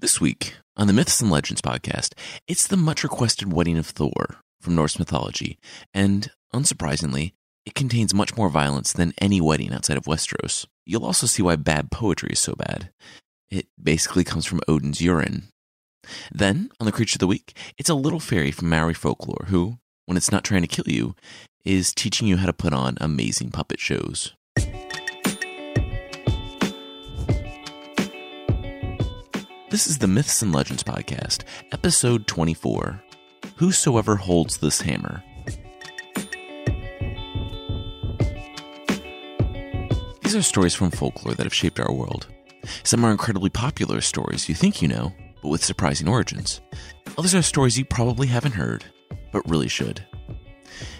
This week on the Myths and Legends podcast, it's the much requested wedding of Thor from Norse mythology, and unsurprisingly, it contains much more violence than any wedding outside of Westeros. You'll also see why bad poetry is so bad. It basically comes from Odin's urine. Then, on the Creature of the Week, it's a little fairy from Maori folklore who, when it's not trying to kill you, is teaching you how to put on amazing puppet shows. This is the Myths and Legends Podcast, episode 24 Whosoever Holds This Hammer. These are stories from folklore that have shaped our world. Some are incredibly popular stories you think you know, but with surprising origins. Others are stories you probably haven't heard, but really should.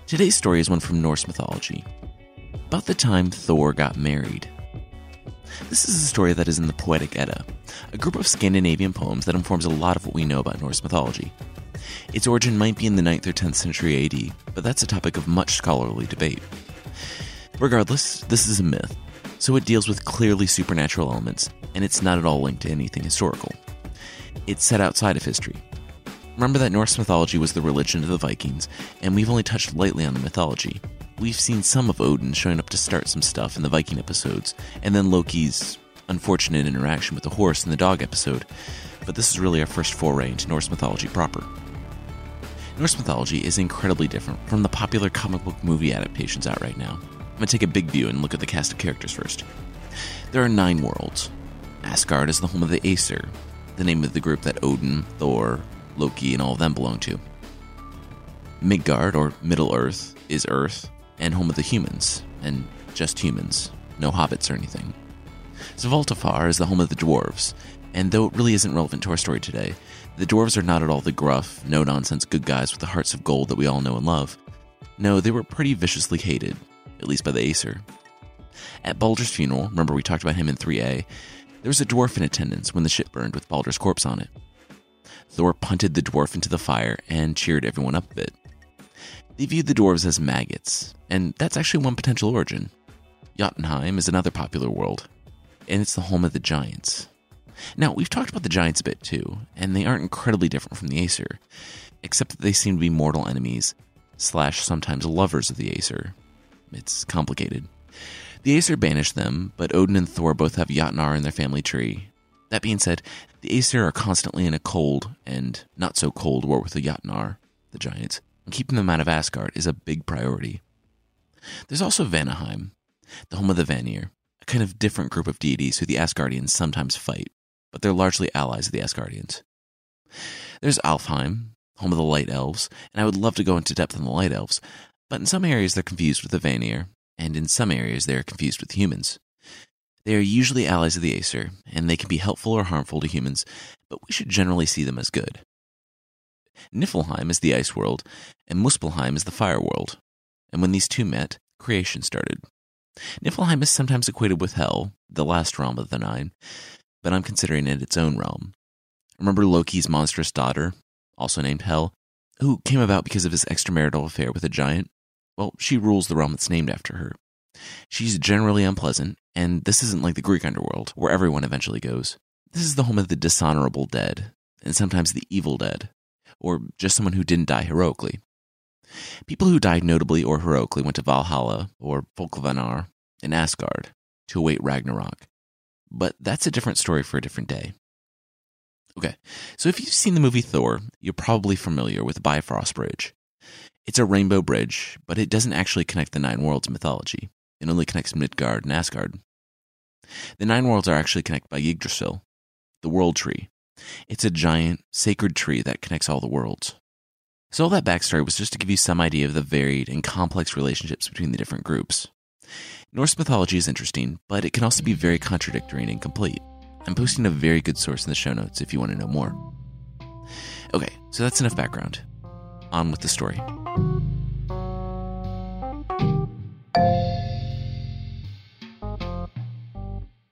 Today's story is one from Norse mythology, about the time Thor got married. This is a story that is in the Poetic Edda, a group of Scandinavian poems that informs a lot of what we know about Norse mythology. Its origin might be in the 9th or 10th century AD, but that's a topic of much scholarly debate. Regardless, this is a myth, so it deals with clearly supernatural elements, and it's not at all linked to anything historical. It's set outside of history. Remember that Norse mythology was the religion of the Vikings, and we've only touched lightly on the mythology. We've seen some of Odin showing up to start some stuff in the Viking episodes, and then Loki's unfortunate interaction with the horse in the dog episode, but this is really our first foray into Norse mythology proper. Norse mythology is incredibly different from the popular comic book movie adaptations out right now. I'm going to take a big view and look at the cast of characters first. There are nine worlds. Asgard is the home of the Aesir, the name of the group that Odin, Thor, Loki, and all of them belong to. Midgard, or Middle Earth, is Earth and home of the humans, and just humans, no hobbits or anything. Svaltafar is the home of the dwarves, and though it really isn't relevant to our story today, the dwarves are not at all the gruff, no nonsense good guys with the hearts of gold that we all know and love. No, they were pretty viciously hated, at least by the Aesir. At Baldur's funeral, remember we talked about him in 3a, there was a dwarf in attendance when the ship burned with Baldur's corpse on it. Thor punted the dwarf into the fire and cheered everyone up a bit. They viewed the dwarves as maggots, and that's actually one potential origin. Jotunheim is another popular world, and it's the home of the giants. Now, we've talked about the giants a bit too, and they aren't incredibly different from the Aesir, except that they seem to be mortal enemies, slash sometimes lovers of the Aesir. It's complicated. The Aesir banished them, but Odin and Thor both have Jotnar in their family tree. That being said, the Aesir are constantly in a cold and not so cold war with the Jotnar, the giants, keeping them out of Asgard is a big priority. There's also Vanaheim, the home of the Vanir, a kind of different group of deities who the Asgardians sometimes fight, but they're largely allies of the Asgardians. There's Alfheim, home of the Light Elves, and I would love to go into depth on the Light Elves, but in some areas they're confused with the Vanir, and in some areas they are confused with humans. They are usually allies of the Aesir, and they can be helpful or harmful to humans, but we should generally see them as good. Niflheim is the ice world, and Muspelheim is the fire world. And when these two met, creation started. Niflheim is sometimes equated with Hel, the last realm of the nine, but I'm considering it its own realm. Remember Loki's monstrous daughter, also named Hel, who came about because of his extramarital affair with a giant? Well, she rules the realm that's named after her. She's generally unpleasant, and this isn't like the Greek underworld, where everyone eventually goes. This is the home of the dishonorable dead, and sometimes the evil dead, or just someone who didn't die heroically. People who died notably or heroically went to Valhalla or Folkvangar in Asgard to await Ragnarok. But that's a different story for a different day. Okay, so if you've seen the movie Thor, you're probably familiar with the Bifrost Bridge. It's a rainbow bridge, but it doesn't actually connect the nine worlds mythology. It only connects Midgard and Asgard. The nine worlds are actually connected by Yggdrasil, the world tree. It's a giant, sacred tree that connects all the worlds. So, all that backstory was just to give you some idea of the varied and complex relationships between the different groups. Norse mythology is interesting, but it can also be very contradictory and incomplete. I'm posting a very good source in the show notes if you want to know more. Okay, so that's enough background. On with the story.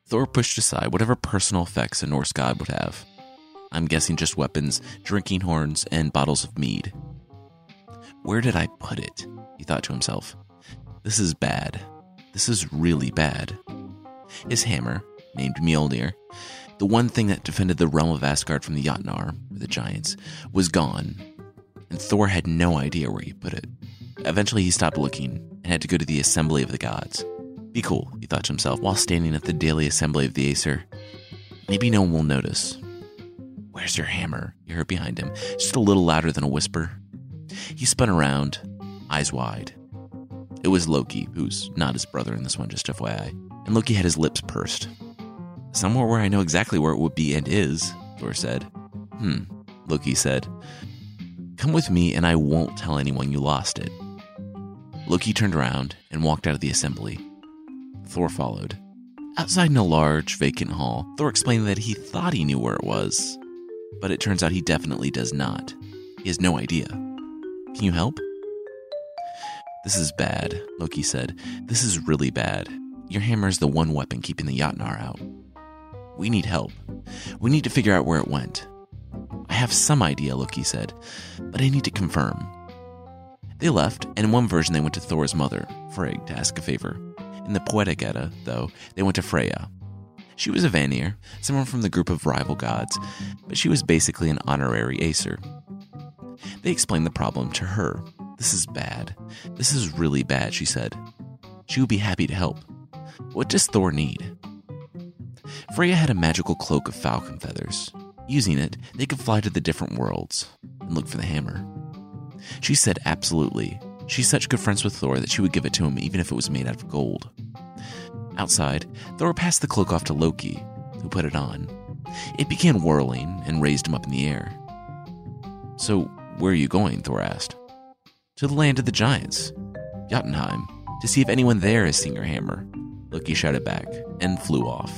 Thor pushed aside whatever personal effects a Norse god would have. I'm guessing just weapons, drinking horns, and bottles of mead. Where did I put it? He thought to himself. This is bad. This is really bad. His hammer, named Mjolnir, The one thing that defended the realm of Asgard from the Jotnar, or the giants, was gone, and Thor had no idea where he put it. Eventually, he stopped looking and had to go to the Assembly of the Gods. Be cool, he thought to himself while standing at the daily assembly of the Aesir. Maybe no one will notice. Where's your hammer? He heard behind him, just a little louder than a whisper. He spun around, eyes wide. It was Loki, who's not his brother in this one, just FYI. And Loki had his lips pursed. Somewhere where I know exactly where it would be and is, Thor said. Hmm, Loki said. Come with me and I won't tell anyone you lost it. Loki turned around and walked out of the assembly. Thor followed. Outside in a large, vacant hall, Thor explained that he thought he knew where it was, but it turns out he definitely does not. He has no idea. Can you help? This is bad, Loki said. This is really bad. Your hammer is the one weapon keeping the Jotnar out. We need help. We need to figure out where it went. I have some idea, Loki said, but I need to confirm. They left, and in one version, they went to Thor's mother, Frigg, to ask a favor. In the Poetic Edda, though, they went to Freya. She was a Vanir, someone from the group of rival gods, but she was basically an honorary Aesir. They explained the problem to her. This is bad. This is really bad, she said. She would be happy to help. What does Thor need? Freya had a magical cloak of falcon feathers. Using it, they could fly to the different worlds and look for the hammer. She said absolutely. She's such good friends with Thor that she would give it to him even if it was made out of gold. Outside, Thor passed the cloak off to Loki, who put it on. It began whirling and raised him up in the air. So, where are you going? Thor asked. To the land of the giants, Jotunheim, to see if anyone there has seen your hammer. Loki shouted back and flew off.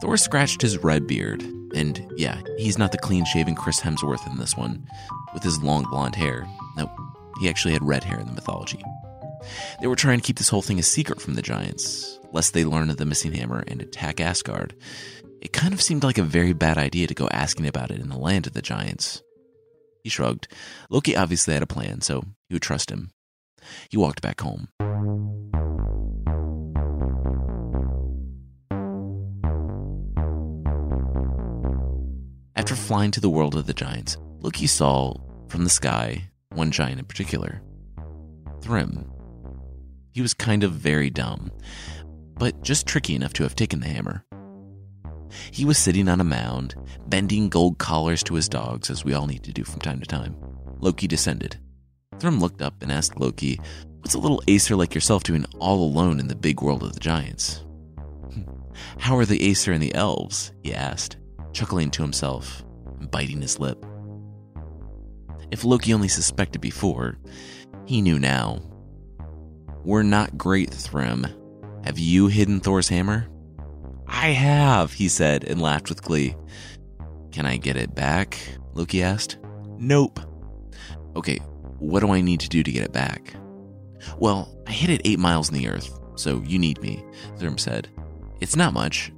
Thor scratched his red beard, and yeah, he's not the clean shaven Chris Hemsworth in this one, with his long blonde hair. Nope, he actually had red hair in the mythology. They were trying to keep this whole thing a secret from the giants, lest they learn of the missing hammer and attack Asgard. It kind of seemed like a very bad idea to go asking about it in the land of the giants. He shrugged. Loki obviously had a plan, so he would trust him. He walked back home. After flying to the world of the giants, Loki saw, from the sky, one giant in particular Thrym. He was kind of very dumb, but just tricky enough to have taken the hammer. He was sitting on a mound, bending gold collars to his dogs, as we all need to do from time to time. Loki descended. Thrym looked up and asked Loki, What's a little Aesir like yourself doing all alone in the big world of the giants? How are the Aesir and the elves? he asked, chuckling to himself and biting his lip. If Loki only suspected before, he knew now. We're not great, Thrym. Have you hidden Thor's hammer? I have, he said and laughed with glee. Can I get it back? Loki asked. Nope. Okay, what do I need to do to get it back? Well, I hid it eight miles in the earth, so you need me, Thrym said. It's not much,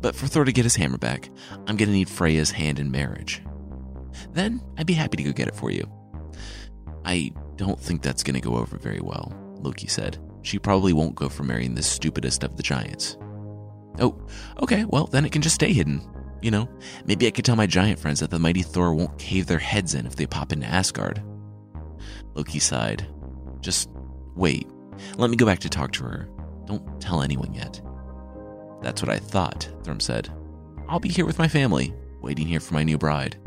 but for Thor to get his hammer back, I'm gonna need Freya's hand in marriage. Then I'd be happy to go get it for you. I don't think that's gonna go over very well, Loki said. She probably won't go for marrying the stupidest of the giants. Oh, okay, well, then it can just stay hidden. You know, maybe I could tell my giant friends that the mighty Thor won't cave their heads in if they pop into Asgard. Loki sighed. Just wait. Let me go back to talk to her. Don't tell anyone yet. That's what I thought, Thrym said. I'll be here with my family, waiting here for my new bride.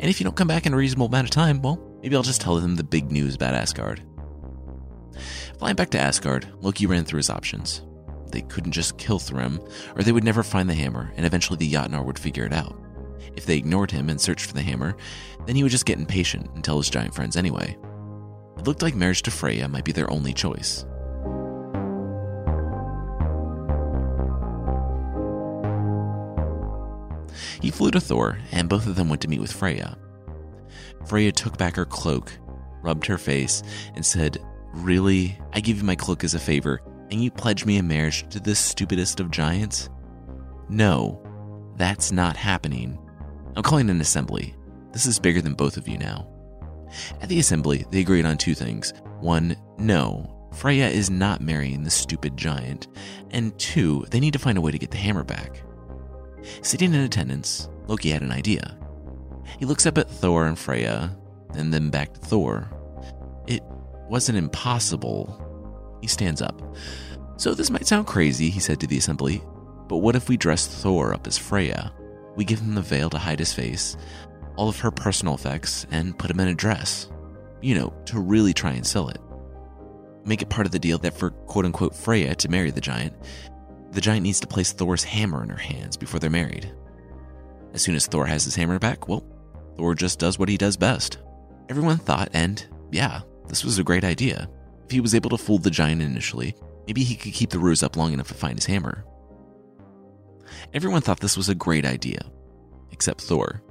And if you don't come back in a reasonable amount of time, well, maybe I'll just tell them the big news about Asgard. Flying back to Asgard, Loki ran through his options. They couldn't just kill Thrym, or they would never find the hammer, and eventually the Jotnar would figure it out. If they ignored him and searched for the hammer, then he would just get impatient and tell his giant friends anyway. It looked like marriage to Freya might be their only choice. He flew to Thor, and both of them went to meet with Freya. Freya took back her cloak, rubbed her face, and said, Really? I give you my cloak as a favor, and you pledge me a marriage to this stupidest of giants? No, that's not happening. I'm calling an assembly. This is bigger than both of you now. At the assembly, they agreed on two things. One, no, Freya is not marrying the stupid giant. And two, they need to find a way to get the hammer back. Sitting in attendance, Loki had an idea. He looks up at Thor and Freya, and then back to Thor. It wasn't impossible. He stands up. So, this might sound crazy, he said to the assembly, but what if we dress Thor up as Freya? We give him the veil to hide his face, all of her personal effects, and put him in a dress. You know, to really try and sell it. Make it part of the deal that for quote unquote Freya to marry the giant, the giant needs to place Thor's hammer in her hands before they're married. As soon as Thor has his hammer back, well, Thor just does what he does best. Everyone thought, and yeah, this was a great idea. If he was able to fool the giant initially, maybe he could keep the ruse up long enough to find his hammer. Everyone thought this was a great idea, except Thor.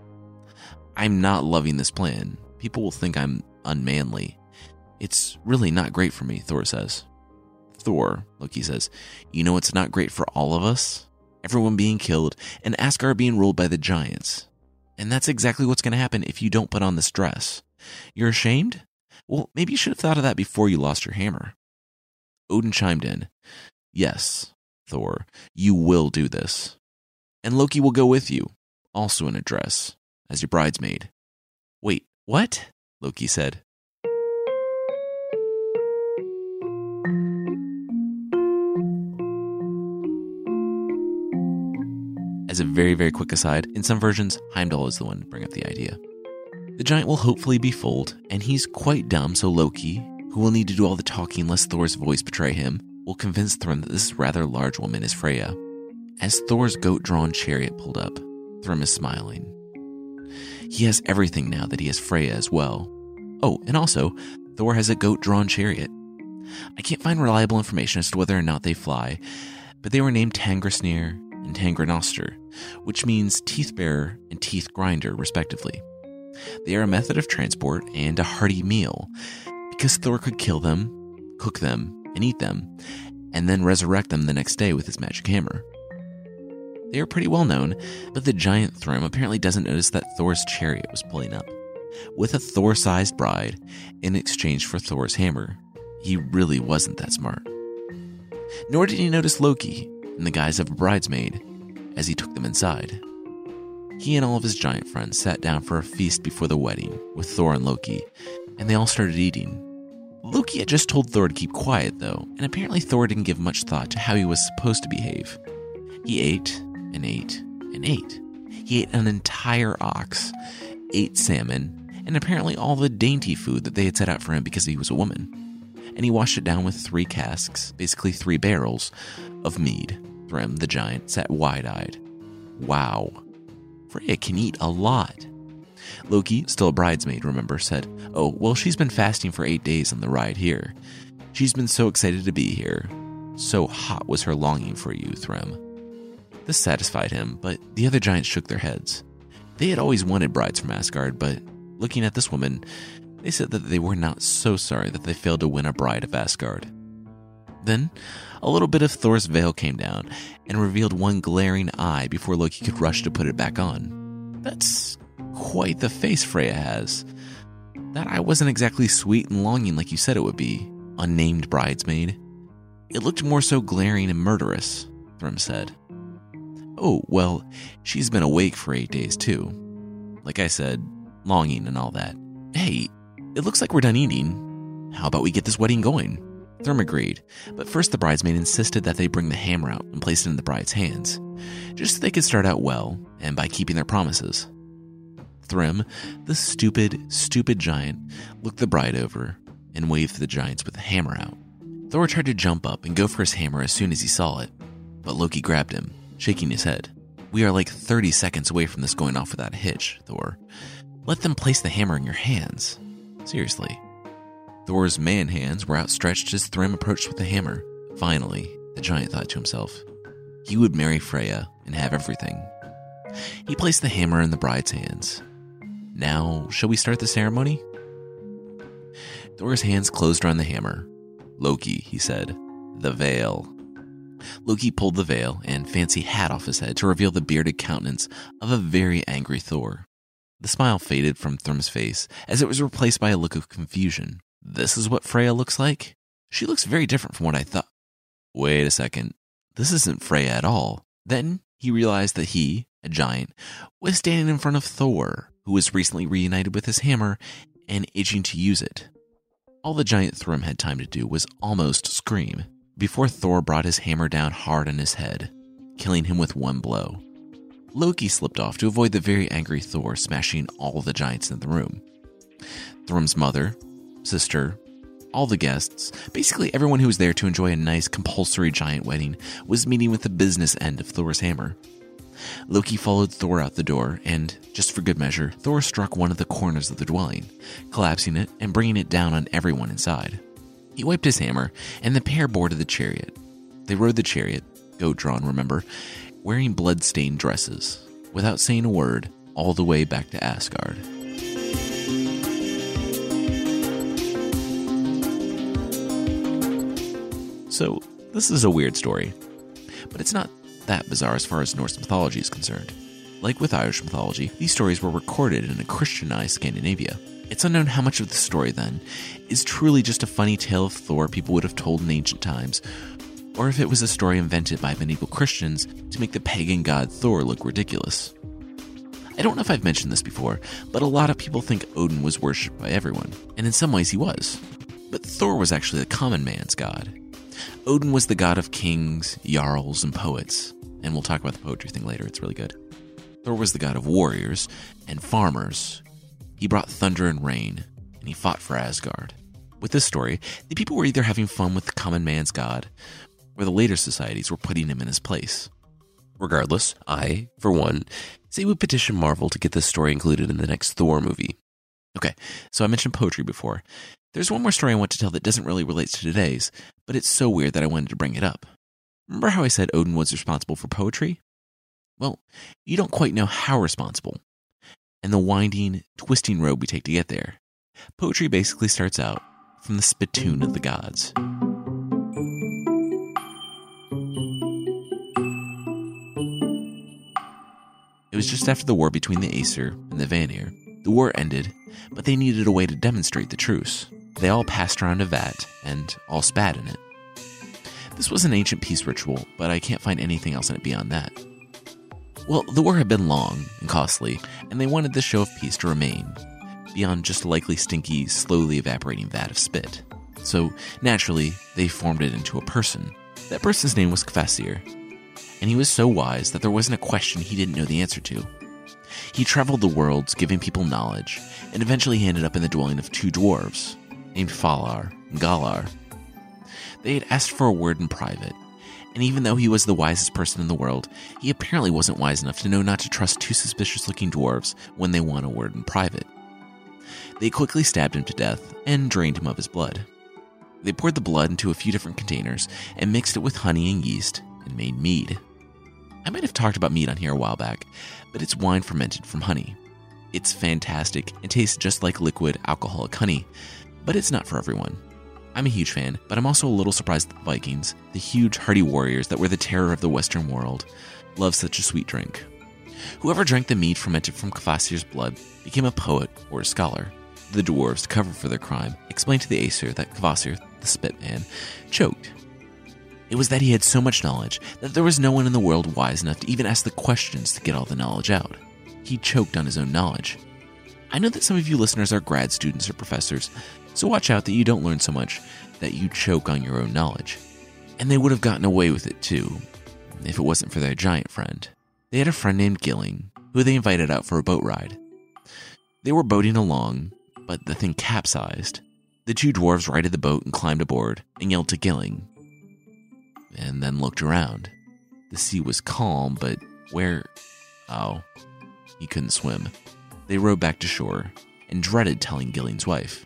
I'm not loving this plan. People will think I'm unmanly. It's really not great for me, Thor says. Thor, Loki says, you know it's not great for all of us? Everyone being killed and Asgard being ruled by the giants. And that's exactly what's going to happen if you don't put on this dress. You're ashamed? Well, maybe you should have thought of that before you lost your hammer. Odin chimed in. Yes, Thor, you will do this. And Loki will go with you, also in a dress, as your bridesmaid. Wait, what? Loki said. As a very, very quick aside, in some versions, Heimdall is the one to bring up the idea. The giant will hopefully be fooled, and he's quite dumb, so Loki, who will need to do all the talking lest Thor's voice betray him, will convince Thrym that this rather large woman is Freya. As Thor's goat drawn chariot pulled up, Thrym is smiling. He has everything now that he has Freya as well. Oh, and also, Thor has a goat drawn chariot. I can't find reliable information as to whether or not they fly, but they were named Tangrisnir and Tangrenostur, which means teeth bearer and teeth grinder, respectively. They are a method of transport and a hearty meal, because Thor could kill them, cook them, and eat them, and then resurrect them the next day with his magic hammer. They are pretty well known, but the giant Thrym apparently doesn't notice that Thor's chariot was pulling up, with a Thor sized bride in exchange for Thor's hammer. He really wasn't that smart. Nor did he notice Loki, in the guise of a bridesmaid as he took them inside. He and all of his giant friends sat down for a feast before the wedding with Thor and Loki, and they all started eating. Loki had just told Thor to keep quiet, though, and apparently Thor didn't give much thought to how he was supposed to behave. He ate and ate and ate. He ate an entire ox, ate salmon, and apparently all the dainty food that they had set out for him because he was a woman. And he washed it down with three casks, basically three barrels, of mead. Thrym, the giant, sat wide eyed. Wow. Freya can eat a lot. Loki, still a bridesmaid, remember, said, Oh, well, she's been fasting for eight days on the ride here. She's been so excited to be here. So hot was her longing for you, Thrym. This satisfied him, but the other giants shook their heads. They had always wanted brides from Asgard, but looking at this woman, they said that they were not so sorry that they failed to win a bride of Asgard. Then, a little bit of Thor's veil came down and revealed one glaring eye before Loki could rush to put it back on. That's quite the face Freya has. That eye wasn't exactly sweet and longing like you said it would be, unnamed bridesmaid. It looked more so glaring and murderous, Thrym said. Oh, well, she's been awake for eight days too. Like I said, longing and all that. Hey, it looks like we're done eating. How about we get this wedding going? Thrym agreed, but first the bridesmaid insisted that they bring the hammer out and place it in the bride's hands, just so they could start out well and by keeping their promises. Thrym, the stupid, stupid giant, looked the bride over and waved the giants with the hammer out. Thor tried to jump up and go for his hammer as soon as he saw it, but Loki grabbed him, shaking his head. We are like 30 seconds away from this going off without a hitch, Thor. Let them place the hammer in your hands. Seriously. Thor's man hands were outstretched as Thrym approached with the hammer. Finally, the giant thought to himself, he would marry Freya and have everything. He placed the hammer in the bride's hands. Now, shall we start the ceremony? Thor's hands closed around the hammer. Loki, he said, the veil. Loki pulled the veil and fancy hat off his head to reveal the bearded countenance of a very angry Thor. The smile faded from Thrym's face as it was replaced by a look of confusion. This is what Freya looks like? She looks very different from what I thought. Wait a second. This isn't Freya at all. Then he realized that he, a giant, was standing in front of Thor, who was recently reunited with his hammer and itching to use it. All the giant Thrym had time to do was almost scream before Thor brought his hammer down hard on his head, killing him with one blow. Loki slipped off to avoid the very angry Thor smashing all the giants in the room. Thrym's mother, sister, all the guests, basically everyone who was there to enjoy a nice compulsory giant wedding, was meeting with the business end of Thor's hammer. Loki followed Thor out the door, and, just for good measure, Thor struck one of the corners of the dwelling, collapsing it and bringing it down on everyone inside. He wiped his hammer, and the pair boarded the chariot. They rode the chariot, goat drawn, remember, wearing blood-stained dresses, without saying a word, all the way back to Asgard. So, this is a weird story, but it's not that bizarre as far as Norse mythology is concerned. Like with Irish mythology, these stories were recorded in a Christianized Scandinavia. It's unknown how much of the story, then, is truly just a funny tale of Thor people would have told in ancient times, or if it was a story invented by medieval Christians to make the pagan god Thor look ridiculous. I don't know if I've mentioned this before, but a lot of people think Odin was worshipped by everyone, and in some ways he was. But Thor was actually the common man's god. Odin was the god of kings, jarls, and poets, and we'll talk about the poetry thing later, it's really good. Thor was the god of warriors and farmers. He brought thunder and rain, and he fought for Asgard. With this story, the people were either having fun with the common man's god, or the later societies were putting him in his place. Regardless, I, for one, say we petition Marvel to get this story included in the next Thor movie. Okay, so I mentioned poetry before. There's one more story I want to tell that doesn't really relate to today's, but it's so weird that I wanted to bring it up. Remember how I said Odin was responsible for poetry? Well, you don't quite know how responsible, and the winding, twisting road we take to get there. Poetry basically starts out from the spittoon of the gods. It was just after the war between the Aesir and the Vanir. The war ended, but they needed a way to demonstrate the truce. They all passed around a vat and all spat in it. This was an ancient peace ritual, but I can't find anything else in it beyond that. Well, the war had been long and costly, and they wanted this show of peace to remain, beyond just a likely stinky, slowly evaporating vat of spit. So, naturally, they formed it into a person. That person's name was Kvasir, and he was so wise that there wasn't a question he didn't know the answer to. He traveled the worlds, giving people knowledge, and eventually he ended up in the dwelling of two dwarves, named Fjalar Galar. They had asked for a word in private, and even though he was the wisest person in the world, he apparently wasn't wise enough to know not to trust two suspicious looking dwarves when they want a word in private. They quickly stabbed him to death and drained him of his blood. They poured the blood into a few different containers and mixed it with honey and yeast and made mead. I might have talked about mead on here a while back, but it's wine fermented from honey. It's fantastic and tastes just like liquid alcoholic honey, but it's not for everyone. I'm a huge fan, but I'm also a little surprised that the Vikings, the huge hardy warriors that were the terror of the Western world, love such a sweet drink. Whoever drank the mead fermented from Kvasir's blood became a poet or a scholar. The dwarves, to cover for their crime, explained to the Aesir that Kvasir, the spit man, choked. It was that he had so much knowledge that there was no one in the world wise enough to even ask the questions to get all the knowledge out. He choked on his own knowledge. I know that some of you listeners are grad students or professors, so watch out that you don't learn so much that you choke on your own knowledge. And they would have gotten away with it too, if it wasn't for their giant friend. They had a friend named Gilling, who they invited out for a boat ride. They were boating along, but the thing capsized. The two dwarves righted the boat and climbed aboard and yelled to Gilling, and then looked around. The sea was calm, but where. Oh, he couldn't swim. They rowed back to shore and dreaded telling Gilling's wife.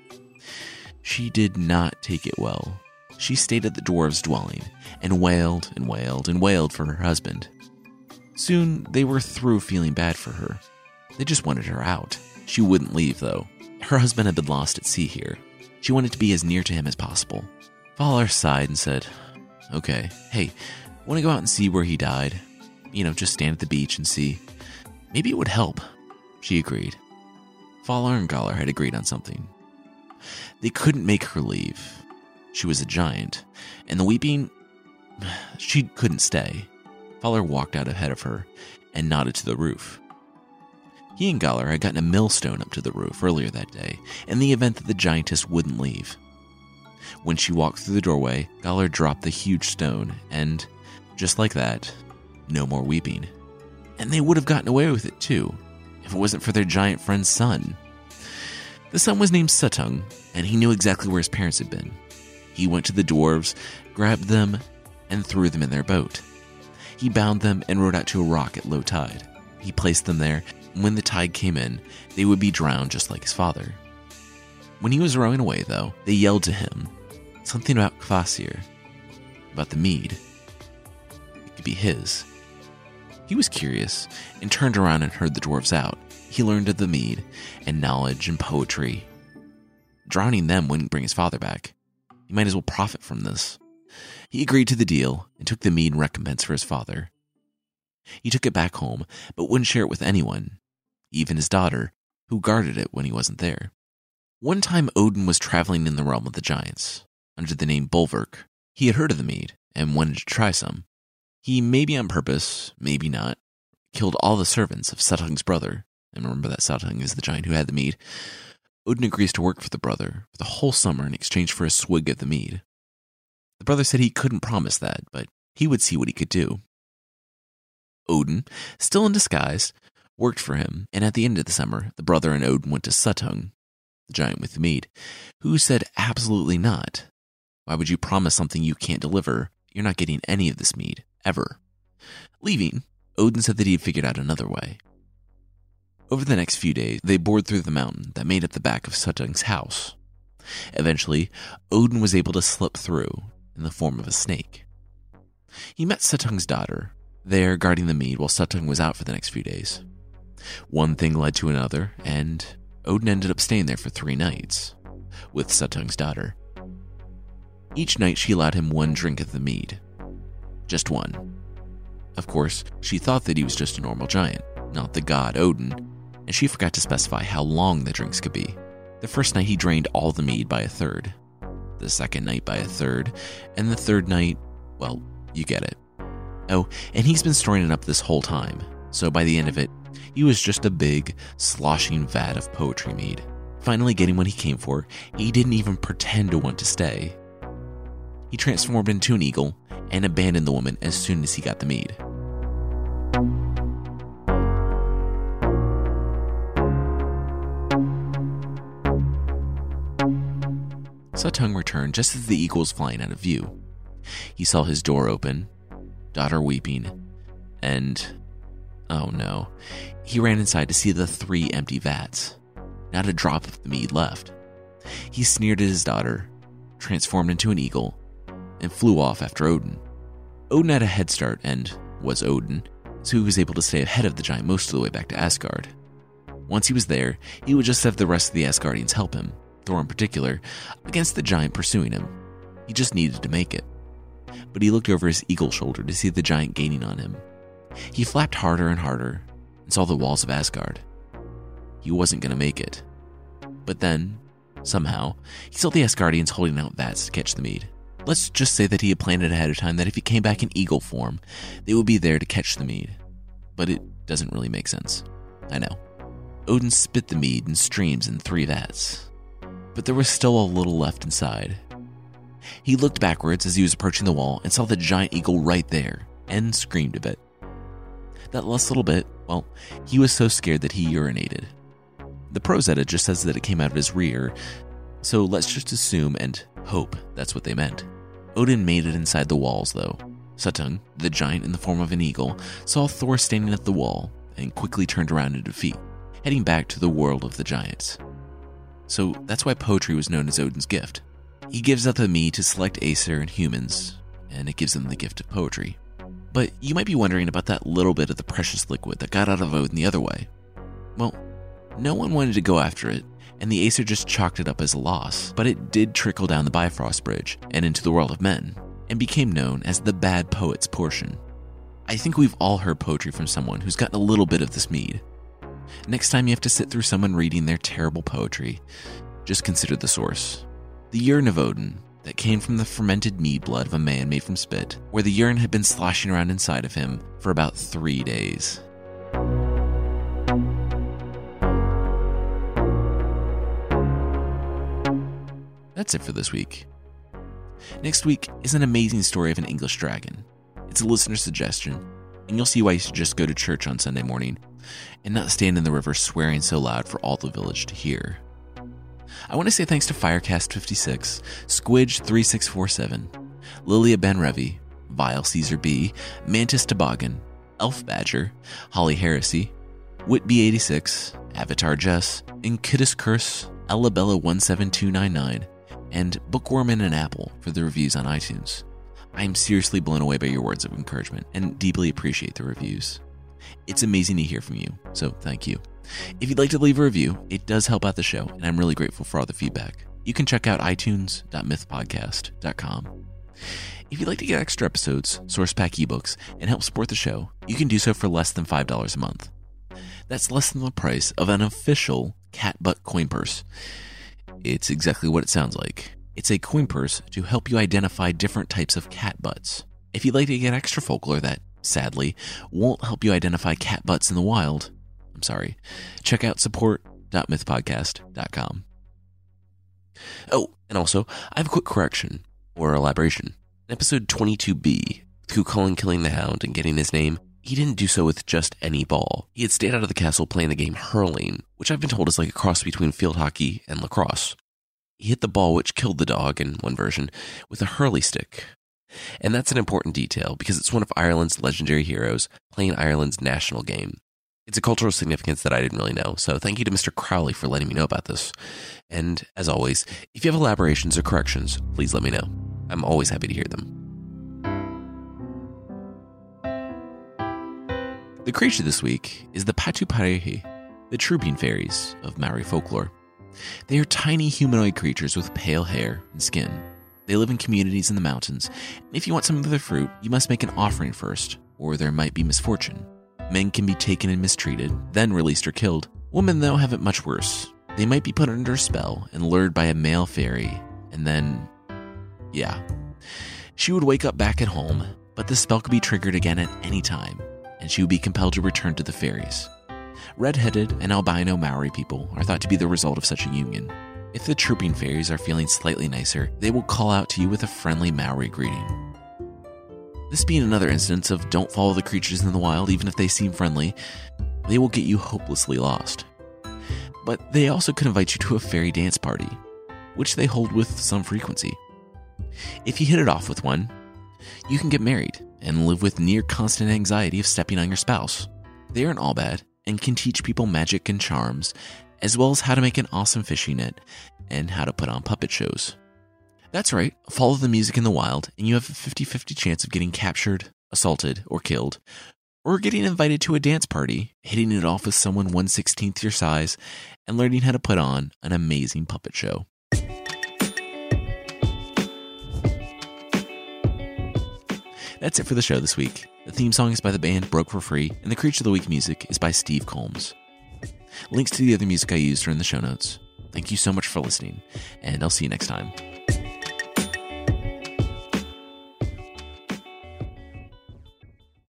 She did not take it well. She stayed at the dwarves' dwelling and wailed and wailed and wailed for her husband. Soon they were through feeling bad for her. They just wanted her out. She wouldn't leave, though. Her husband had been lost at sea here. She wanted to be as near to him as possible. Fjalar sighed and said, Okay, hey, want to go out and see where he died? You know, just stand at the beach and see. Maybe it would help. She agreed. Fjalar and Galar had agreed on something. They couldn't make her leave. She was a giant, and the weeping. She couldn't stay. Galar walked out ahead of her and nodded to the roof. He and Galar had gotten a millstone up to the roof earlier that day, in the event that the giantess wouldn't leave. When she walked through the doorway, Galar dropped the huge stone, and just like that, no more weeping. And they would have gotten away with it too, if it wasn't for their giant friend's son. The son was named Suttung, and he knew exactly where his parents had been. He went to the dwarves, grabbed them, and threw them in their boat. He bound them and rowed out to a rock at low tide. He placed them there, and when the tide came in, they would be drowned just like his father. When he was rowing away, though, they yelled to him something about Kvasir, about the mead. It could be his. He was curious and turned around and heard the dwarves out. He learned of the mead and knowledge and poetry. Drowning them wouldn't bring his father back. He might as well profit from this. He agreed to the deal and took the mead in recompense for his father. He took it back home, but wouldn't share it with anyone, even his daughter, who guarded it when he wasn't there. One time Odin was traveling in the realm of the giants, under the name Bolverk. He had heard of the mead and wanted to try some. He, maybe on purpose, maybe not, killed all the servants of Suttung's brother. And remember that Suttung is the giant who had the mead. Odin agrees to work for the brother for the whole summer in exchange for a swig of the mead. The brother said he couldn't promise that, but he would see what he could do. Odin, still in disguise, worked for him, and at the end of the summer, the brother and Odin went to Suttung, the giant with the mead, who said absolutely not. Why would you promise something you can't deliver? You're not getting any of this mead, ever. Leaving, Odin said that he had figured out another way. Over the next few days, they bored through the mountain that made up the back of Suttung's house. Eventually, Odin was able to slip through in the form of a snake. He met Suttung's daughter, there guarding the mead while Suttung was out for the next few days. One thing led to another, and Odin ended up staying there for three nights with Suttung's daughter. Each night she allowed him one drink of the mead. Just one. Of course, she thought that he was just a normal giant, not the god Odin, and she forgot to specify how long the drinks could be. The first night he drained all the mead by a third, the second night by a third, and the third night, well, you get it. Oh, and he's been storing it up this whole time, so by the end of it, he was just a big, sloshing vat of poetry mead. Finally getting what he came for, he didn't even pretend to want to stay. He transformed into an eagle and abandoned the woman as soon as he got the mead. Suttung returned just as the eagle was flying out of view. He saw his door open, daughter weeping, and oh no, he ran inside to see the three empty vats. Not a drop of the mead left. He sneered at his daughter, transformed into an eagle, and flew off after Odin. Odin had a head start and was Odin, so he was able to stay ahead of the giant most of the way back to Asgard. Once he was there, he would just have the rest of the Asgardians help him, Thor in particular, against the giant pursuing him. He just needed to make it. But he looked over his eagle shoulder to see the giant gaining on him. He flapped harder and harder and saw the walls of Asgard. He wasn't going to make it. But then, somehow, he saw the Asgardians holding out vats to catch the mead. Let's just say that he had planned it ahead of time that if he came back in eagle form, they would be there to catch the mead. But it doesn't really make sense. I know. Odin spit the mead in streams in three vats. But there was still a little left inside. He looked backwards as he was approaching the wall and saw the giant eagle right there and screamed a bit. That last little bit, well, he was so scared that he urinated. The Prose Edda just says that it came out of his rear, so let's just assume and hope that's what they meant. Odin made it inside the walls, though. Suttung, the giant in the form of an eagle, saw Thor standing at the wall and quickly turned around in defeat, heading back to the world of the giants. So that's why poetry was known as Odin's gift. He gives up the me to select Aesir and humans, and it gives them the gift of poetry. But you might be wondering about that little bit of the precious liquid that got out of Odin the other way. Well, no one wanted to go after it, and the Aesir just chalked it up as a loss, but it did trickle down the Bifrost Bridge and into the world of men, and became known as the bad poet's portion. I think we've all heard poetry from someone who's gotten a little bit of this mead. Next time you have to sit through someone reading their terrible poetry, just consider the source. The urine of Odin, that came from the fermented mead blood of a man made from spit, where the urine had been sloshing around inside of him for about three days. That's it for this week. Next week is an amazing story of an English dragon. It's a listener suggestion, and you'll see why you should just go to church on Sunday morning and not stand in the river swearing so loud for all the village to hear. I want to say thanks to Firecast56, Squidge3647, Lilia Benrevi, Vile Caesar B, Mantis Toboggan, Elf Badger, Holly Heresy, Whitby86, Avatar Jess, Inkidus Curse, Ellabella17299, and Bookworm and an Apple for the reviews on iTunes. I am seriously blown away by your words of encouragement and deeply appreciate the reviews. It's amazing to hear from you, so thank you. If you'd like to leave a review, it does help out the show, and I'm really grateful for all the feedback. You can check out itunes.mythpodcast.com. If you'd like to get extra episodes, source pack ebooks, and help support the show, you can do so for less than $5 a month. That's less than the price of an official cat butt coin purse. It's exactly what it sounds like. It's a coin purse to help you identify different types of cat butts. If you'd like to get extra folklore that, sadly, won't help you identify cat butts in the wild, I'm sorry, check out support.mythpodcast.com. Oh, and also, I have a quick correction or elaboration. In episode 22B, Cuchulainn killing the hound and getting his name, he didn't do so with just any ball. He had stayed out of the castle playing the game hurling, which I've been told is like a cross between field hockey and lacrosse. He hit the ball, which killed the dog in one version, with a hurley stick. And that's an important detail because it's one of Ireland's legendary heroes playing Ireland's national game. It's a cultural significance that I didn't really know, so thank you to Mr. Crowley for letting me know about this. And as always, if you have elaborations or corrections, please let me know. I'm always happy to hear them. The creature this week is the Patupaiarehe, the trooping fairies of Maori folklore. They are tiny humanoid creatures with pale hair and skin. They live in communities in the mountains, and if you want some of their fruit, you must make an offering first, or there might be misfortune. Men can be taken and mistreated, then released or killed. Women, though, have it much worse. They might be put under a spell and lured by a male fairy, and then. yeah. She would wake up back at home, but the spell could be triggered again at any time, and she would be compelled to return to the fairies. Red-headed and albino Maori people are thought to be the result of such a union. If the trooping fairies are feeling slightly nicer, they will call out to you with a friendly Maori greeting. This being another instance of don't follow the creatures in the wild even if they seem friendly, they will get you hopelessly lost. But they also could invite you to a fairy dance party, which they hold with some frequency. If you hit it off with one, you can get married and live with near constant anxiety of stepping on your spouse. They aren't all bad, and can teach people magic and charms, as well as how to make an awesome fishing net and how to put on puppet shows. That's right, follow the music in the wild, and you have a 50 50 chance of getting captured, assaulted, or killed, or getting invited to a dance party, hitting it off with someone 116th your size, and learning how to put on an amazing puppet show. That's it for the show this week. The theme song is by the band Broke for Free, and the Creature of the Week music is by Steve Combs. Links to the other music I used are in the show notes. Thank you so much for listening, and I'll see you next time.